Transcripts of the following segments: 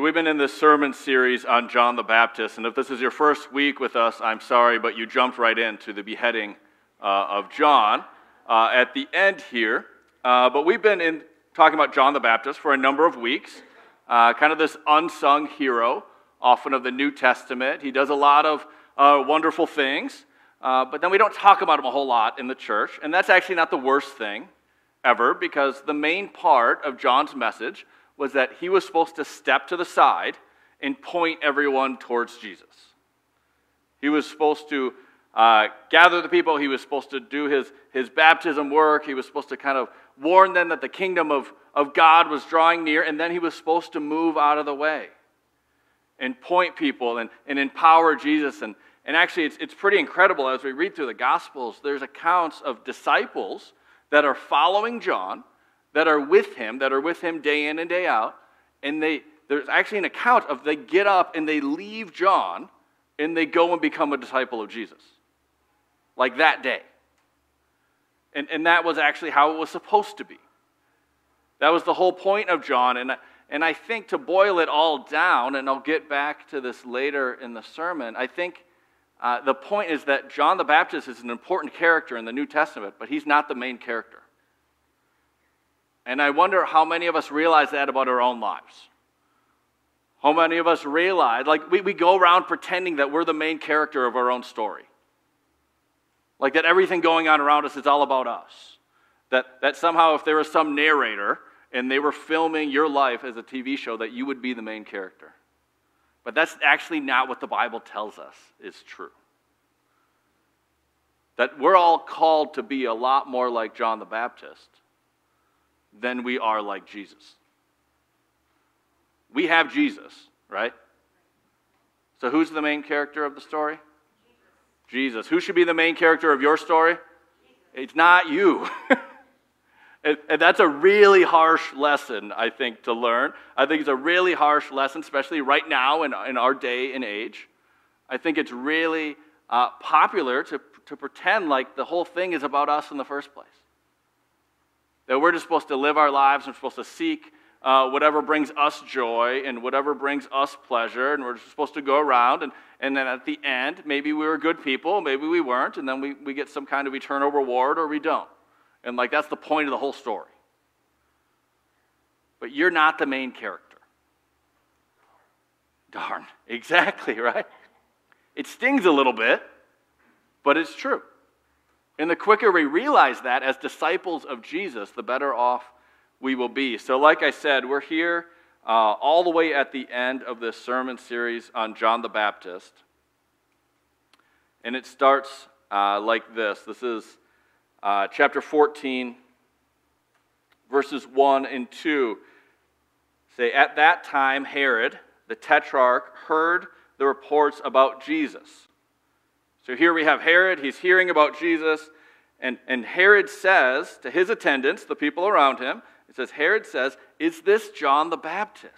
So, we've been in this sermon series on John the Baptist, and if this is your first week with us, I'm sorry, but you jumped right into the beheading uh, of John uh, at the end here. Uh, but we've been in, talking about John the Baptist for a number of weeks, uh, kind of this unsung hero, often of the New Testament. He does a lot of uh, wonderful things, uh, but then we don't talk about him a whole lot in the church, and that's actually not the worst thing ever, because the main part of John's message was that he was supposed to step to the side and point everyone towards Jesus. He was supposed to uh, gather the people, he was supposed to do his, his baptism work, he was supposed to kind of warn them that the kingdom of, of God was drawing near, and then he was supposed to move out of the way and point people and, and empower Jesus. And, and actually, it's, it's pretty incredible as we read through the Gospels, there's accounts of disciples that are following John that are with him, that are with him day in and day out. And they, there's actually an account of they get up and they leave John and they go and become a disciple of Jesus. Like that day. And, and that was actually how it was supposed to be. That was the whole point of John. And, and I think to boil it all down, and I'll get back to this later in the sermon, I think uh, the point is that John the Baptist is an important character in the New Testament, but he's not the main character. And I wonder how many of us realize that about our own lives. How many of us realize, like, we, we go around pretending that we're the main character of our own story. Like, that everything going on around us is all about us. That, that somehow, if there was some narrator and they were filming your life as a TV show, that you would be the main character. But that's actually not what the Bible tells us is true. That we're all called to be a lot more like John the Baptist than we are like Jesus. We have Jesus, right? So who's the main character of the story? Jesus. Who should be the main character of your story? It's not you. and that's a really harsh lesson, I think, to learn. I think it's a really harsh lesson, especially right now in, in our day and age. I think it's really uh, popular to, to pretend like the whole thing is about us in the first place. That we're just supposed to live our lives and we're supposed to seek uh, whatever brings us joy and whatever brings us pleasure, and we're just supposed to go around, and, and then at the end, maybe we were good people, maybe we weren't, and then we, we get some kind of eternal reward or we don't. And like that's the point of the whole story. But you're not the main character. Darn, exactly, right? It stings a little bit, but it's true. And the quicker we realize that as disciples of Jesus, the better off we will be. So, like I said, we're here uh, all the way at the end of this sermon series on John the Baptist. And it starts uh, like this this is uh, chapter 14, verses 1 and 2. Say, At that time, Herod, the tetrarch, heard the reports about Jesus. So here we have Herod, he's hearing about Jesus, and, and Herod says to his attendants, the people around him, it says, Herod says, Is this John the Baptist?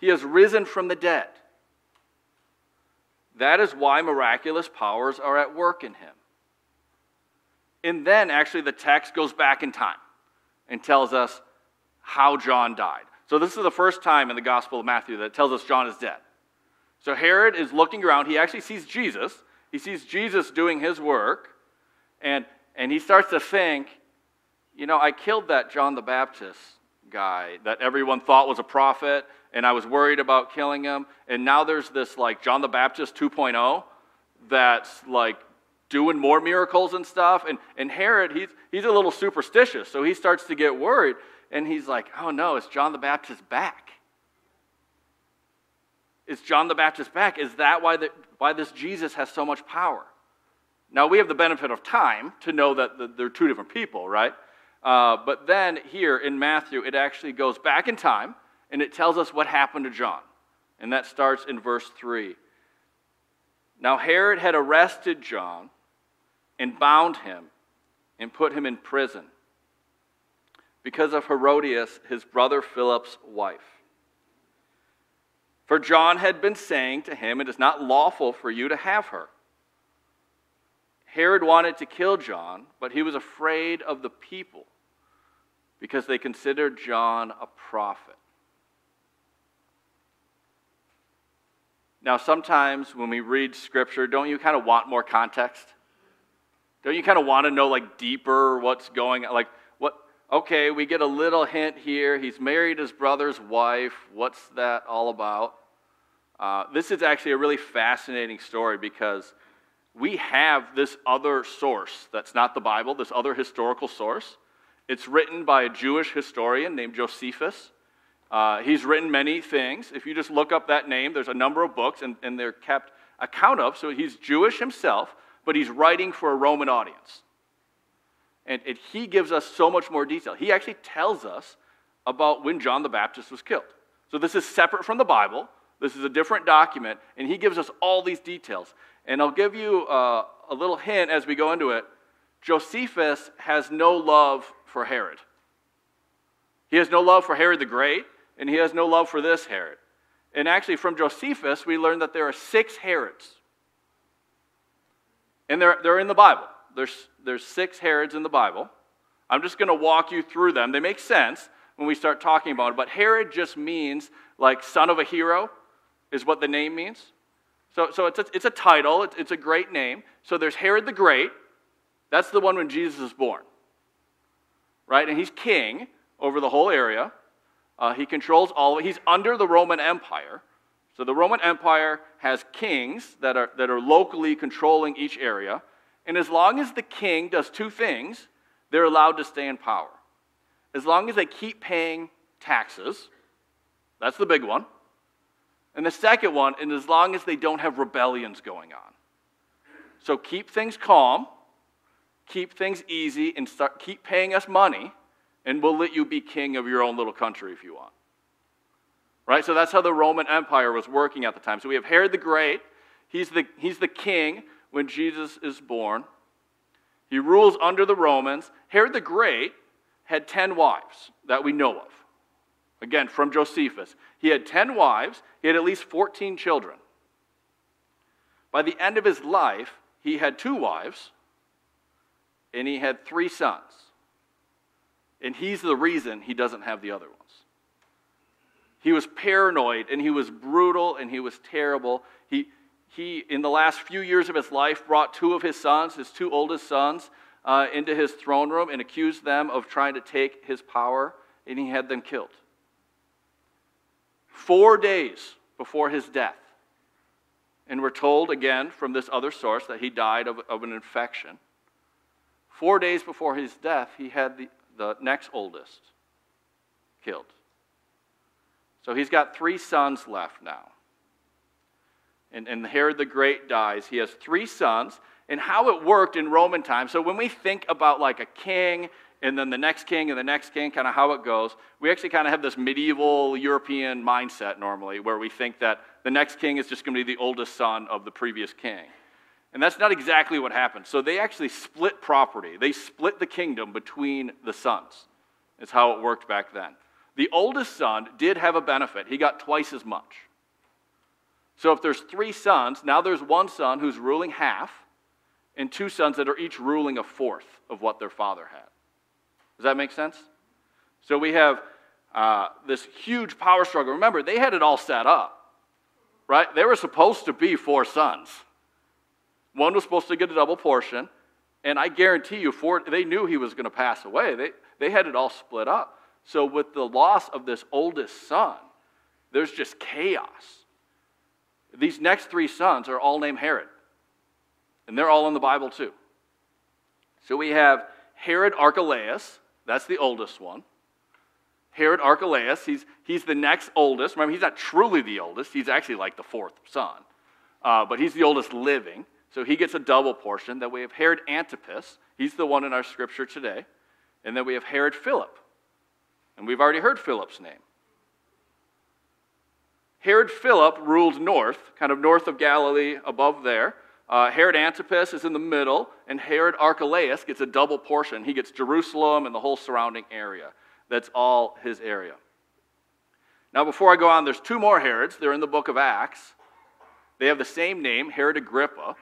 He has risen from the dead. That is why miraculous powers are at work in him. And then actually the text goes back in time and tells us how John died. So this is the first time in the Gospel of Matthew that tells us John is dead. So Herod is looking around. He actually sees Jesus. He sees Jesus doing his work. And, and he starts to think, you know, I killed that John the Baptist guy that everyone thought was a prophet, and I was worried about killing him. And now there's this, like, John the Baptist 2.0 that's, like, doing more miracles and stuff. And, and Herod, he's, he's a little superstitious, so he starts to get worried. And he's like, oh no, it's John the Baptist back? Is John the Baptist back? Is that why, the, why this Jesus has so much power? Now, we have the benefit of time to know that they're two different people, right? Uh, but then here in Matthew, it actually goes back in time and it tells us what happened to John. And that starts in verse 3. Now, Herod had arrested John and bound him and put him in prison because of Herodias, his brother Philip's wife. For John had been saying to him, It is not lawful for you to have her. Herod wanted to kill John, but he was afraid of the people because they considered John a prophet. Now, sometimes when we read scripture, don't you kind of want more context? Don't you kind of want to know like deeper what's going on? Like, okay, we get a little hint here. He's married his brother's wife. What's that all about? Uh, this is actually a really fascinating story because we have this other source that's not the Bible, this other historical source. It's written by a Jewish historian named Josephus. Uh, he's written many things. If you just look up that name, there's a number of books, and, and they're kept account of. So he's Jewish himself, but he's writing for a Roman audience. And, and he gives us so much more detail. He actually tells us about when John the Baptist was killed. So this is separate from the Bible. This is a different document, and he gives us all these details. And I'll give you uh, a little hint as we go into it. Josephus has no love for Herod. He has no love for Herod the Great and he has no love for this Herod. And actually, from Josephus, we learn that there are six Herods. And they're, they're in the Bible. There's, there's six Herods in the Bible. I'm just going to walk you through them. They make sense when we start talking about it. But Herod just means like son of a hero, is what the name means. So, so it's, a, it's a title, it's, it's a great name. So there's Herod the Great. That's the one when Jesus is born. Right? And he's king over the whole area. Uh, he controls all of it. He's under the Roman Empire. So the Roman Empire has kings that are, that are locally controlling each area. And as long as the king does two things, they're allowed to stay in power. As long as they keep paying taxes, that's the big one. And the second one, and as long as they don't have rebellions going on. So keep things calm, keep things easy, and start, keep paying us money and we'll let you be king of your own little country if you want. Right? So that's how the Roman Empire was working at the time. So we have Herod the Great. He's the, he's the king when Jesus is born. He rules under the Romans. Herod the Great had 10 wives that we know of. Again, from Josephus. He had 10 wives, he had at least 14 children. By the end of his life, he had two wives, and he had three sons. And he's the reason he doesn't have the other ones. He was paranoid and he was brutal and he was terrible. He, he in the last few years of his life, brought two of his sons, his two oldest sons, uh, into his throne room and accused them of trying to take his power, and he had them killed. Four days before his death. And we're told again from this other source that he died of, of an infection. Four days before his death, he had the the next oldest, killed. So he's got three sons left now. And, and Herod the Great dies. He has three sons. And how it worked in Roman times, so when we think about like a king and then the next king and the next king, kind of how it goes, we actually kind of have this medieval European mindset normally where we think that the next king is just going to be the oldest son of the previous king. And that's not exactly what happened. So they actually split property. They split the kingdom between the sons. It's how it worked back then. The oldest son did have a benefit. He got twice as much. So if there's three sons, now there's one son who's ruling half, and two sons that are each ruling a fourth of what their father had. Does that make sense? So we have uh, this huge power struggle. Remember, they had it all set up, right? They were supposed to be four sons. One was supposed to get a double portion, and I guarantee you, for, they knew he was going to pass away. They, they had it all split up. So, with the loss of this oldest son, there's just chaos. These next three sons are all named Herod, and they're all in the Bible too. So, we have Herod Archelaus, that's the oldest one. Herod Archelaus, he's, he's the next oldest. Remember, he's not truly the oldest, he's actually like the fourth son, uh, but he's the oldest living. So he gets a double portion. Then we have Herod Antipas. He's the one in our scripture today. And then we have Herod Philip. And we've already heard Philip's name. Herod Philip ruled north, kind of north of Galilee, above there. Uh, Herod Antipas is in the middle, and Herod Archelaus gets a double portion. He gets Jerusalem and the whole surrounding area. That's all his area. Now, before I go on, there's two more Herods. They're in the book of Acts. They have the same name, Herod Agrippa.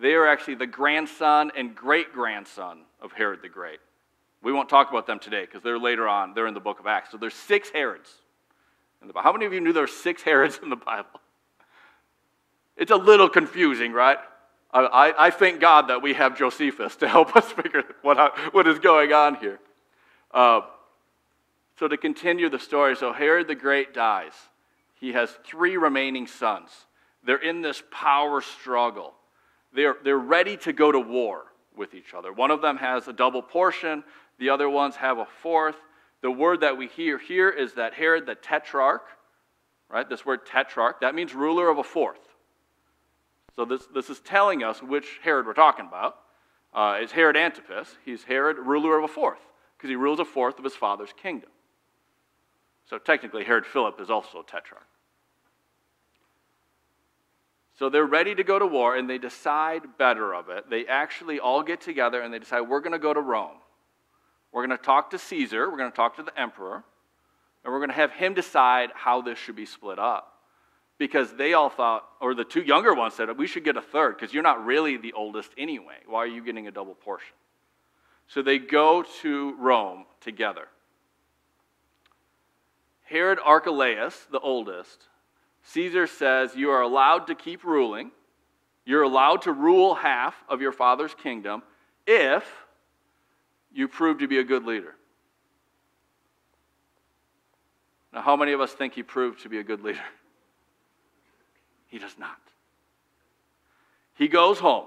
They are actually the grandson and great grandson of Herod the Great. We won't talk about them today because they're later on. They're in the book of Acts. So there's six Herods. In the Bible. How many of you knew there were six Herods in the Bible? It's a little confusing, right? I, I thank God that we have Josephus to help us figure what, what is going on here. Uh, so, to continue the story, so Herod the Great dies. He has three remaining sons. They're in this power struggle. They're, they're ready to go to war with each other. One of them has a double portion, the other ones have a fourth. The word that we hear here is that Herod the Tetrarch, right? This word tetrarch, that means ruler of a fourth. So this, this is telling us which Herod we're talking about. Uh, it's Herod Antipas. He's Herod, ruler of a fourth, because he rules a fourth of his father's kingdom. So technically, Herod Philip is also a tetrarch. So they're ready to go to war and they decide better of it. They actually all get together and they decide we're going to go to Rome. We're going to talk to Caesar, we're going to talk to the emperor, and we're going to have him decide how this should be split up. Because they all thought, or the two younger ones said, we should get a third because you're not really the oldest anyway. Why are you getting a double portion? So they go to Rome together. Herod Archelaus, the oldest, Caesar says you are allowed to keep ruling. You're allowed to rule half of your father's kingdom if you proved to be a good leader. Now, how many of us think he proved to be a good leader? He does not. He goes home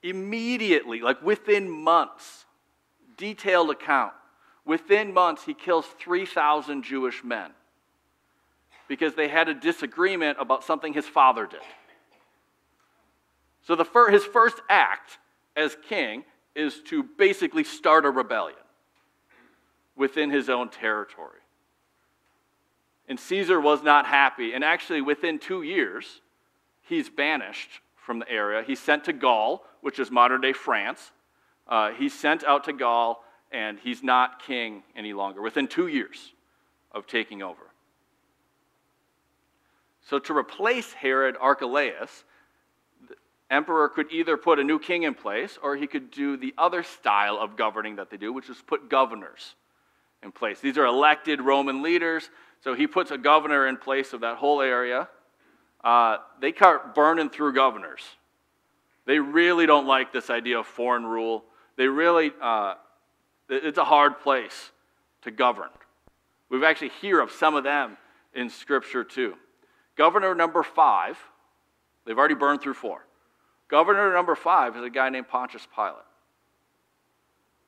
immediately, like within months, detailed account. Within months, he kills 3,000 Jewish men because they had a disagreement about something his father did. So the fir- his first act as king is to basically start a rebellion within his own territory. And Caesar was not happy. And actually, within two years, he's banished from the area. He's sent to Gaul, which is modern day France. Uh, he's sent out to Gaul, and he's not king any longer within two years of taking over. So, to replace Herod Archelaus, emperor could either put a new king in place or he could do the other style of governing that they do, which is put governors in place. These are elected Roman leaders, so he puts a governor in place of that whole area. Uh, they start burning through governors. They really don't like this idea of foreign rule. They really, uh, it's a hard place to govern. We've actually hear of some of them in Scripture too. Governor number five, they've already burned through four. Governor number five is a guy named Pontius Pilate.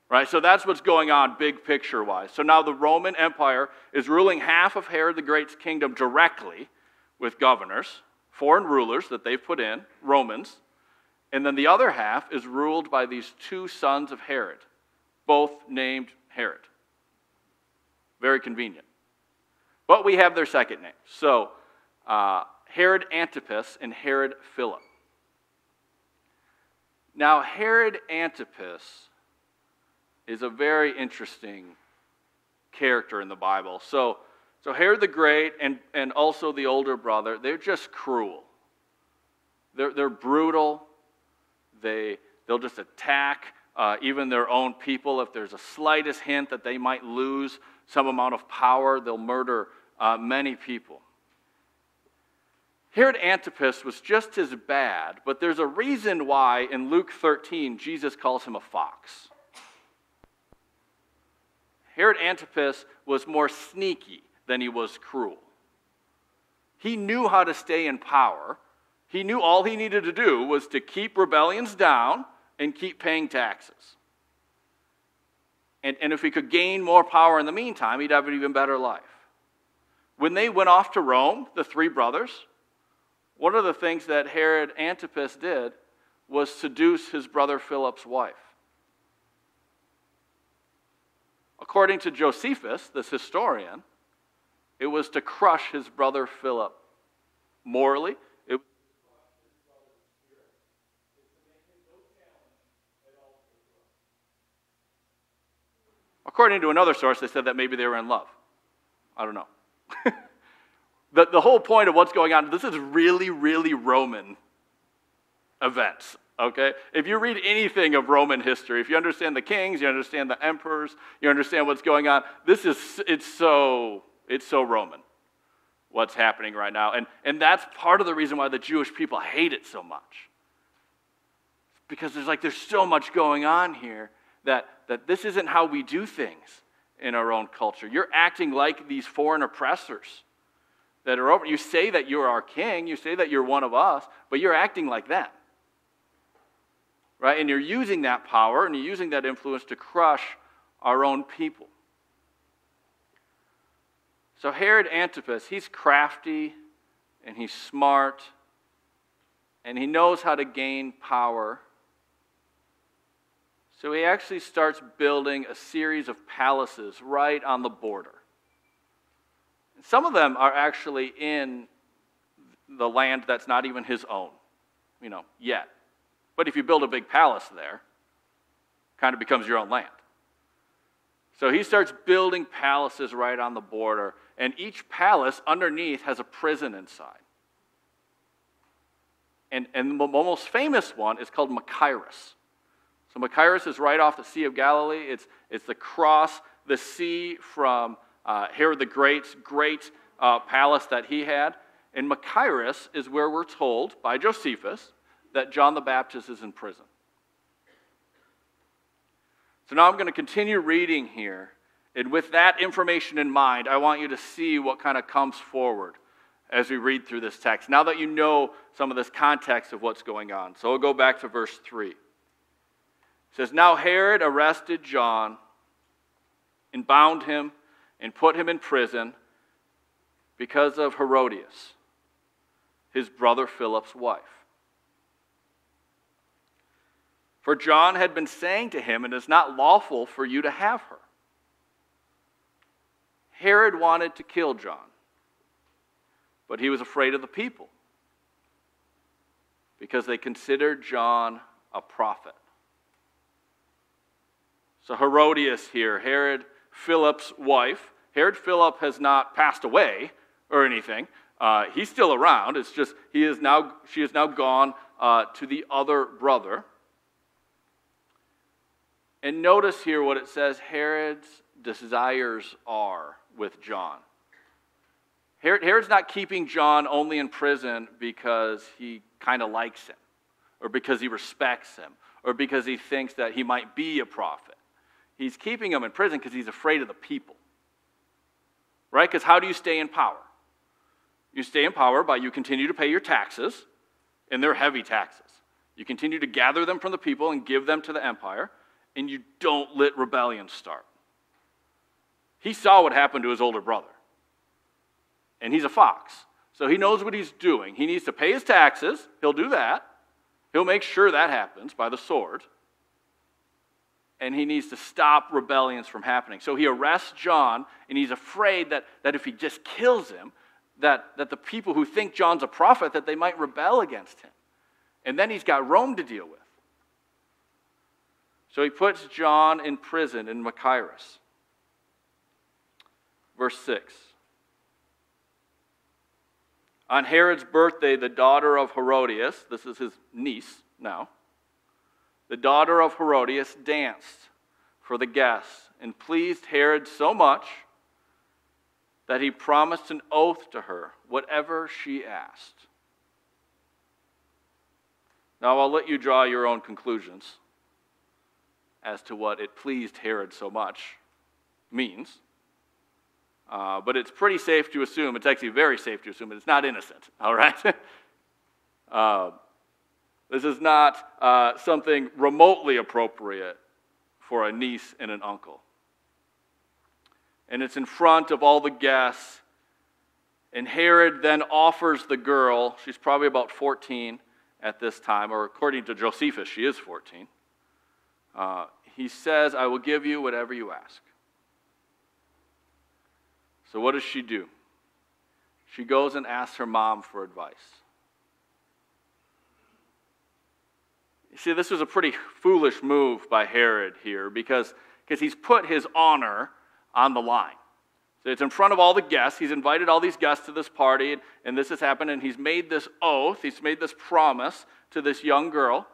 Right? So that's what's going on, big picture wise. So now the Roman Empire is ruling half of Herod the Great's kingdom directly with governors, foreign rulers that they've put in, Romans. And then the other half is ruled by these two sons of Herod, both named Herod. Very convenient. But we have their second name. So uh, Herod Antipas and Herod Philip. Now, Herod Antipas is a very interesting character in the Bible. So, so Herod the Great and, and also the older brother, they're just cruel. They're, they're brutal. They, they'll just attack uh, even their own people. If there's a slightest hint that they might lose some amount of power, they'll murder uh, many people. Herod Antipas was just as bad, but there's a reason why in Luke 13 Jesus calls him a fox. Herod Antipas was more sneaky than he was cruel. He knew how to stay in power. He knew all he needed to do was to keep rebellions down and keep paying taxes. And, and if he could gain more power in the meantime, he'd have an even better life. When they went off to Rome, the three brothers, one of the things that Herod Antipas did was seduce his brother Philip's wife. According to Josephus, this historian, it was to crush his brother Philip morally. According to another source, they said that maybe they were in love. I don't know. The, the whole point of what's going on, this is really, really Roman events, okay? If you read anything of Roman history, if you understand the kings, you understand the emperors, you understand what's going on, this is, it's so, it's so Roman. what's happening right now. And, and that's part of the reason why the Jewish people hate it so much. Because there's like there's so much going on here that, that this isn't how we do things in our own culture. You're acting like these foreign oppressors that are over. You say that you're our king, you say that you're one of us, but you're acting like that. Right? And you're using that power and you're using that influence to crush our own people. So Herod Antipas, he's crafty and he's smart and he knows how to gain power. So he actually starts building a series of palaces right on the border. Some of them are actually in the land that's not even his own, you know, yet. But if you build a big palace there, kind of becomes your own land. So he starts building palaces right on the border, and each palace underneath has a prison inside. And, and the most famous one is called Machaerus. So Machaerus is right off the Sea of Galilee. It's, it's across the sea from uh, Herod the Great's great uh, palace that he had. And Machaerus is where we're told by Josephus that John the Baptist is in prison. So now I'm going to continue reading here. And with that information in mind, I want you to see what kind of comes forward as we read through this text. Now that you know some of this context of what's going on. So we'll go back to verse 3. It says, Now Herod arrested John and bound him and put him in prison because of Herodias, his brother Philip's wife. For John had been saying to him, It is not lawful for you to have her. Herod wanted to kill John, but he was afraid of the people because they considered John a prophet. So Herodias here, Herod Philip's wife. Herod Philip has not passed away or anything. Uh, he's still around. It's just he is now, she has now gone uh, to the other brother. And notice here what it says Herod's desires are with John. Herod, Herod's not keeping John only in prison because he kind of likes him, or because he respects him, or because he thinks that he might be a prophet. He's keeping him in prison because he's afraid of the people. Right? Because how do you stay in power? You stay in power by you continue to pay your taxes, and they're heavy taxes. You continue to gather them from the people and give them to the empire, and you don't let rebellion start. He saw what happened to his older brother, and he's a fox. So he knows what he's doing. He needs to pay his taxes, he'll do that. He'll make sure that happens by the sword and he needs to stop rebellions from happening. So he arrests John, and he's afraid that, that if he just kills him, that, that the people who think John's a prophet, that they might rebel against him. And then he's got Rome to deal with. So he puts John in prison in Machaerus. Verse 6. On Herod's birthday, the daughter of Herodias, this is his niece now, the daughter of Herodias, danced for the guests and pleased Herod so much that he promised an oath to her, whatever she asked. Now, I'll let you draw your own conclusions as to what it pleased Herod so much means. Uh, but it's pretty safe to assume, it's actually very safe to assume, that it's not innocent, all right? uh, this is not uh, something remotely appropriate for a niece and an uncle. And it's in front of all the guests. And Herod then offers the girl, she's probably about 14 at this time, or according to Josephus, she is 14. Uh, he says, I will give you whatever you ask. So, what does she do? She goes and asks her mom for advice. You see, this was a pretty foolish move by Herod here because, because he's put his honor on the line. So it's in front of all the guests. He's invited all these guests to this party, and, and this has happened, and he's made this oath, he's made this promise to this young girl.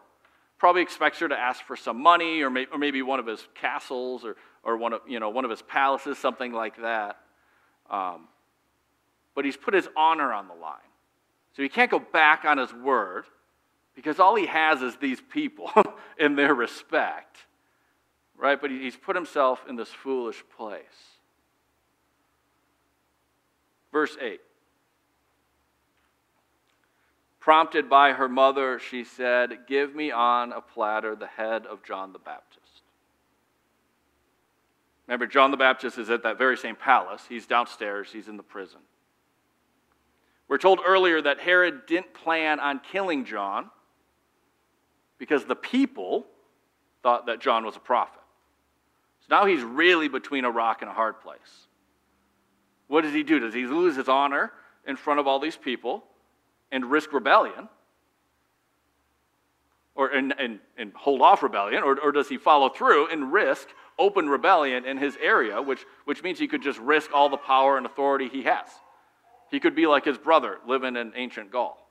Probably expects her to ask for some money or, may, or maybe one of his castles or, or one, of, you know, one of his palaces, something like that. Um, but he's put his honor on the line. So he can't go back on his word because all he has is these people and their respect, right? But he's put himself in this foolish place. Verse 8. Prompted by her mother, she said, Give me on a platter the head of John the Baptist. Remember, John the Baptist is at that very same palace. He's downstairs, he's in the prison. We're told earlier that Herod didn't plan on killing John because the people thought that John was a prophet. So now he's really between a rock and a hard place. What does he do? Does he lose his honor in front of all these people and risk rebellion? Or, and, and, and hold off rebellion? Or, or does he follow through and risk open rebellion in his area, which, which means he could just risk all the power and authority he has? He could be like his brother living in ancient Gaul.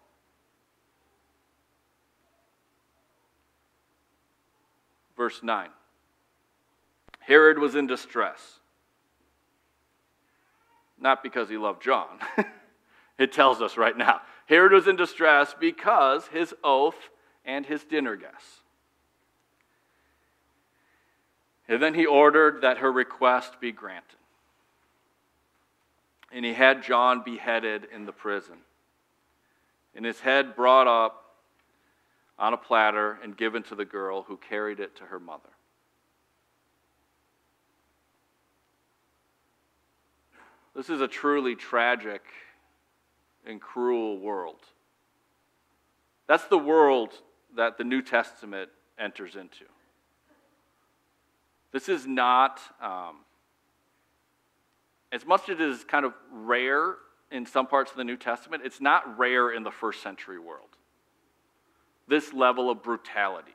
Verse 9 Herod was in distress. Not because he loved John. it tells us right now. Herod was in distress because his oath and his dinner guests. And then he ordered that her request be granted. And he had John beheaded in the prison, and his head brought up on a platter and given to the girl who carried it to her mother. This is a truly tragic and cruel world. That's the world that the New Testament enters into. This is not, um, as much as it is kind of rare in some parts of the New Testament, it's not rare in the first century world this level of brutality,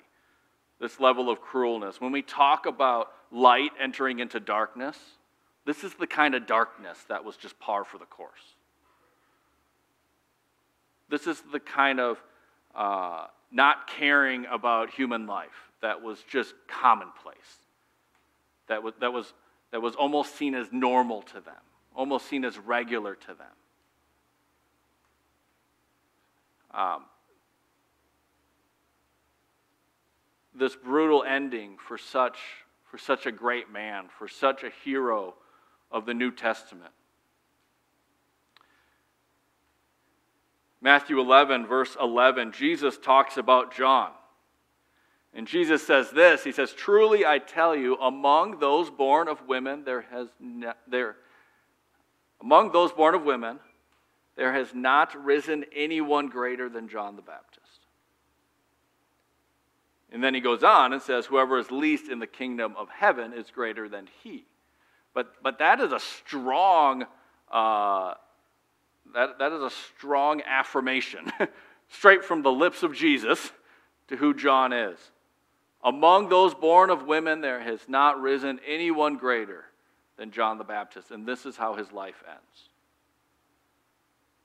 this level of cruelness. When we talk about light entering into darkness, this is the kind of darkness that was just par for the course. This is the kind of uh, not caring about human life that was just commonplace, that was, that, was, that was almost seen as normal to them, almost seen as regular to them. Um, this brutal ending for such, for such a great man, for such a hero of the New Testament. Matthew 11, verse 11, Jesus talks about John. And Jesus says this He says, Truly I tell you, among those born of women, there has ne- there, among those born of women, there has not risen anyone greater than John the Baptist. And then he goes on and says, Whoever is least in the kingdom of heaven is greater than he. But, but that is a strong, uh, that, that is a strong affirmation, straight from the lips of Jesus to who John is. Among those born of women, there has not risen anyone greater than John the Baptist. And this is how his life ends.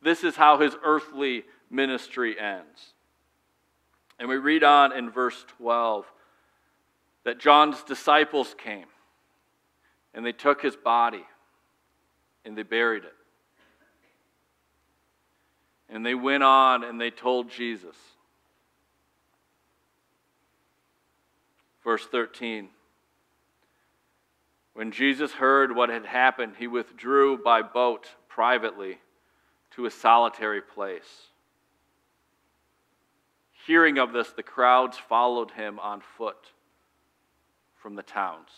This is how his earthly ministry ends. And we read on in verse 12 that John's disciples came and they took his body and they buried it. And they went on and they told Jesus. Verse 13 When Jesus heard what had happened, he withdrew by boat privately to a solitary place. Hearing of this, the crowds followed him on foot from the towns.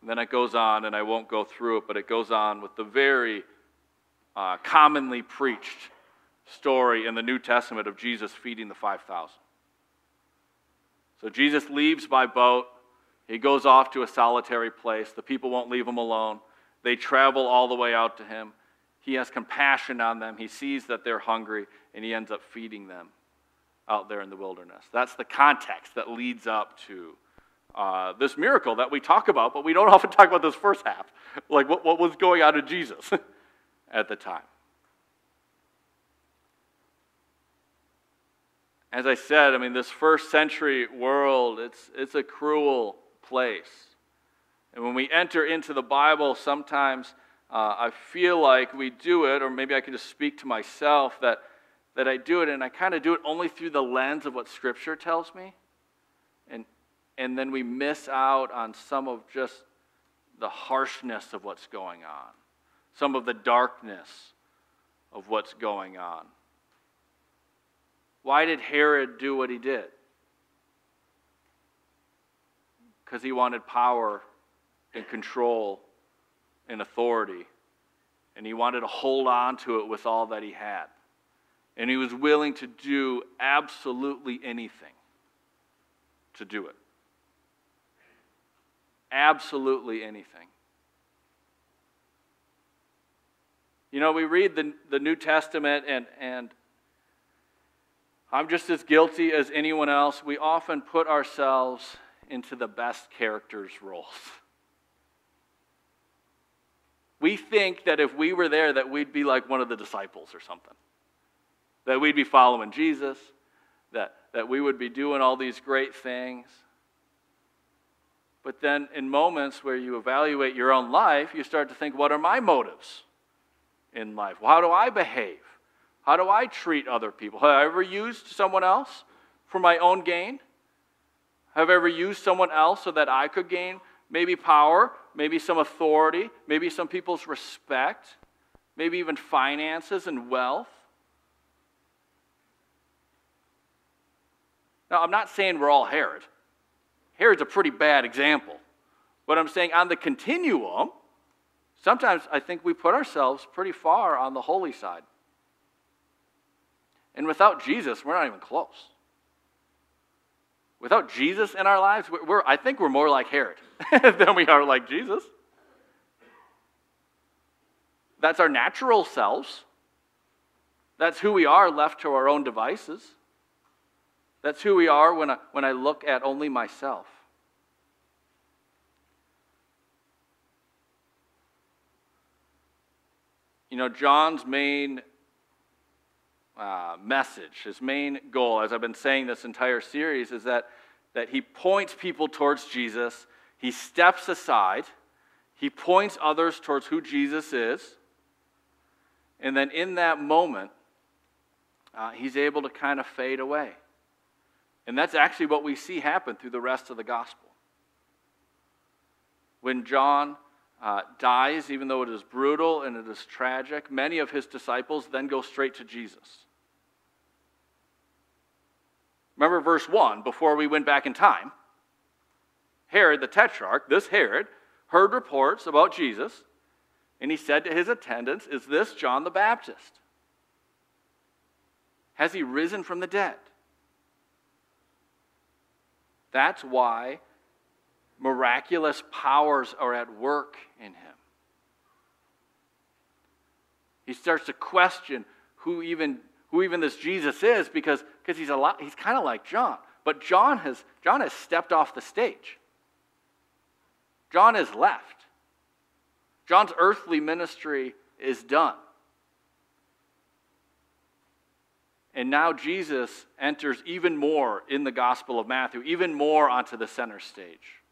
And then it goes on, and I won't go through it, but it goes on with the very uh, commonly preached story in the New Testament of Jesus feeding the 5,000. So Jesus leaves by boat. He goes off to a solitary place. The people won't leave him alone. They travel all the way out to him. He has compassion on them. He sees that they're hungry, and he ends up feeding them out there in the wilderness. That's the context that leads up to uh, this miracle that we talk about, but we don't often talk about this first half, like what, what was going on in Jesus at the time. As I said, I mean, this first century world, it's, it's a cruel place. And when we enter into the Bible, sometimes uh, I feel like we do it, or maybe I can just speak to myself that, that I do it, and I kind of do it only through the lens of what Scripture tells me. And, and then we miss out on some of just the harshness of what's going on, some of the darkness of what's going on. Why did Herod do what he did? Because he wanted power and control and authority. And he wanted to hold on to it with all that he had. And he was willing to do absolutely anything to do it. Absolutely anything. You know, we read the, the New Testament, and, and I'm just as guilty as anyone else. We often put ourselves into the best characters' roles. We think that if we were there, that we'd be like one of the disciples or something. That we'd be following Jesus, that, that we would be doing all these great things. But then, in moments where you evaluate your own life, you start to think, what are my motives in life? Well, how do I behave? How do I treat other people? Have I ever used someone else for my own gain? Have I ever used someone else so that I could gain maybe power, maybe some authority, maybe some people's respect, maybe even finances and wealth? Now, I'm not saying we're all Herod. Herod's a pretty bad example. But I'm saying on the continuum, sometimes I think we put ourselves pretty far on the holy side. And without Jesus, we're not even close. Without Jesus in our lives, we're, I think we're more like Herod than we are like Jesus. That's our natural selves. That's who we are left to our own devices. That's who we are when I, when I look at only myself. You know, John's main uh, message, his main goal, as I've been saying this entire series, is that, that he points people towards Jesus, he steps aside, he points others towards who Jesus is, and then in that moment, uh, he's able to kind of fade away. And that's actually what we see happen through the rest of the gospel. When John uh, dies, even though it is brutal and it is tragic, many of his disciples then go straight to Jesus. Remember verse 1 before we went back in time? Herod the tetrarch, this Herod, heard reports about Jesus, and he said to his attendants, Is this John the Baptist? Has he risen from the dead? That's why miraculous powers are at work in him. He starts to question who even who even this Jesus is because, because he's, a he's kind of like John. But John has, John has stepped off the stage. John has left. John's earthly ministry is done. And now Jesus enters even more in the Gospel of Matthew, even more onto the center stage.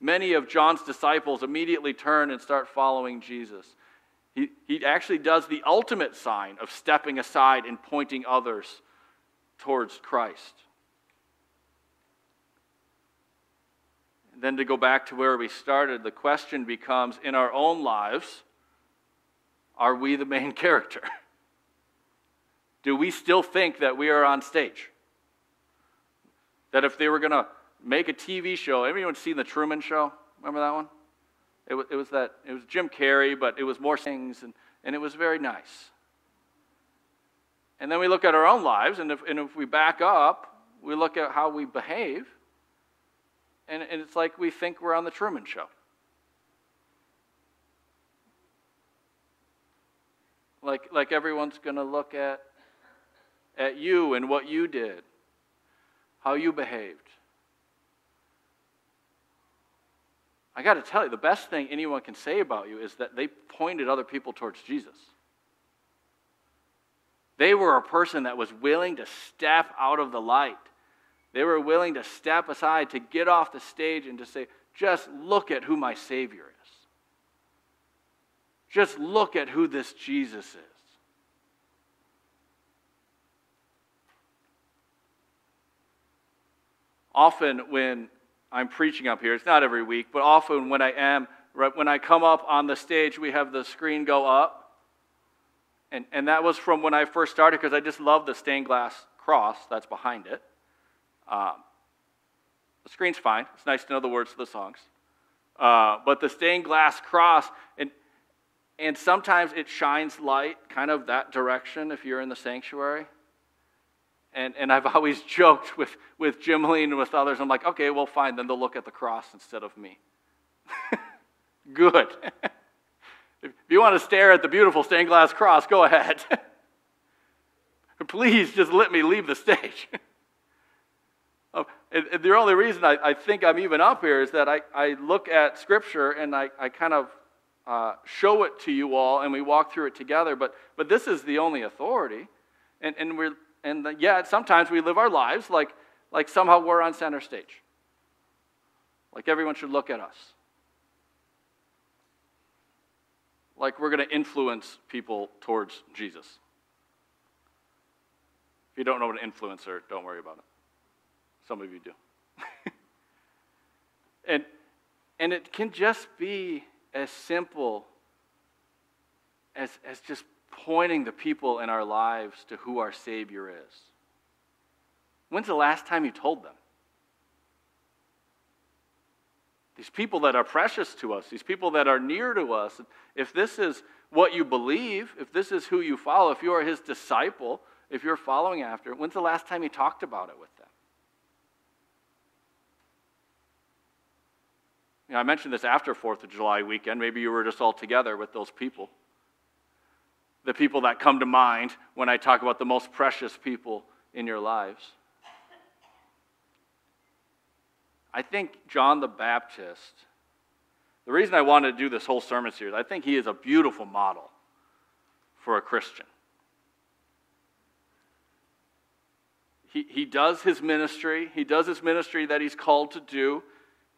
Many of John's disciples immediately turn and start following Jesus. He, he actually does the ultimate sign of stepping aside and pointing others towards Christ. And then to go back to where we started, the question becomes in our own lives, are we the main character? Do we still think that we are on stage? That if they were going to make a TV show, anyone seen the Truman Show? Remember that one? It was, it was that it was Jim Carrey, but it was more things, and, and it was very nice. And then we look at our own lives, and if, and if we back up, we look at how we behave, and, and it's like we think we're on the Truman Show. Like, like everyone's going to look at, at you and what you did, how you behaved. I got to tell you, the best thing anyone can say about you is that they pointed other people towards Jesus. They were a person that was willing to step out of the light. They were willing to step aside, to get off the stage, and to say, just look at who my Savior is. Just look at who this Jesus is. Often, when I'm preaching up here, it's not every week, but often when I am, right, when I come up on the stage, we have the screen go up. And, and that was from when I first started because I just love the stained glass cross that's behind it. Um, the screen's fine. It's nice to know the words to the songs. Uh, but the stained glass cross, and, and sometimes it shines light kind of that direction if you're in the sanctuary. And, and I've always joked with, with Jim Lean and with others, I'm like, okay, well, fine, then they'll look at the cross instead of me. Good. if you want to stare at the beautiful stained glass cross, go ahead. Please just let me leave the stage. oh, and, and the only reason I, I, think I'm even up here is that I, I look at Scripture and I, I kind of uh, show it to you all and we walk through it together, but, but this is the only authority. And, and, we're, and uh, yet sometimes we live our lives like, like somehow we're on center stage. Like everyone should look at us. Like we're going to influence people towards Jesus. If you don't know what an influencer, don't worry about it. Some of you do. and, and it can just be as simple as, as just pointing the people in our lives to who our Savior is. When's the last time you told them? These people that are precious to us, these people that are near to us, if this is what you believe, if this is who you follow, if you are His disciple, if you're following after, when's the last time you talked about it with them? You know, I mentioned this after 4th of July weekend. Maybe you were just all together with those people. The people that come to mind when I talk about the most precious people in your lives. I think John the Baptist, the reason I wanted to do this whole sermon series, I think he is a beautiful model for a Christian. He, he does his ministry, he does his ministry that he's called to do.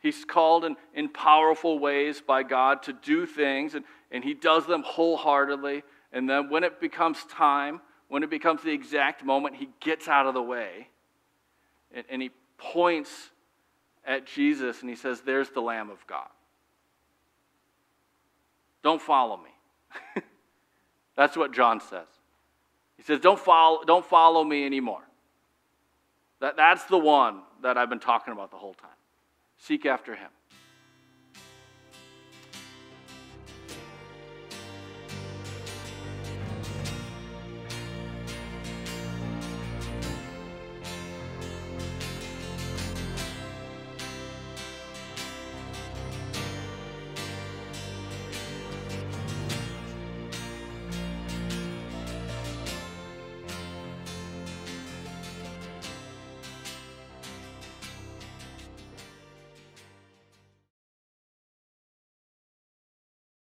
He's called in, in powerful ways by God to do things, and, and he does them wholeheartedly. And then when it becomes time, when it becomes the exact moment, he gets out of the way and, and he points at Jesus and he says, There's the Lamb of God. Don't follow me. That's what John says. He says, Don't follow, don't follow me anymore. That, that's the one that I've been talking about the whole time. Seek after him.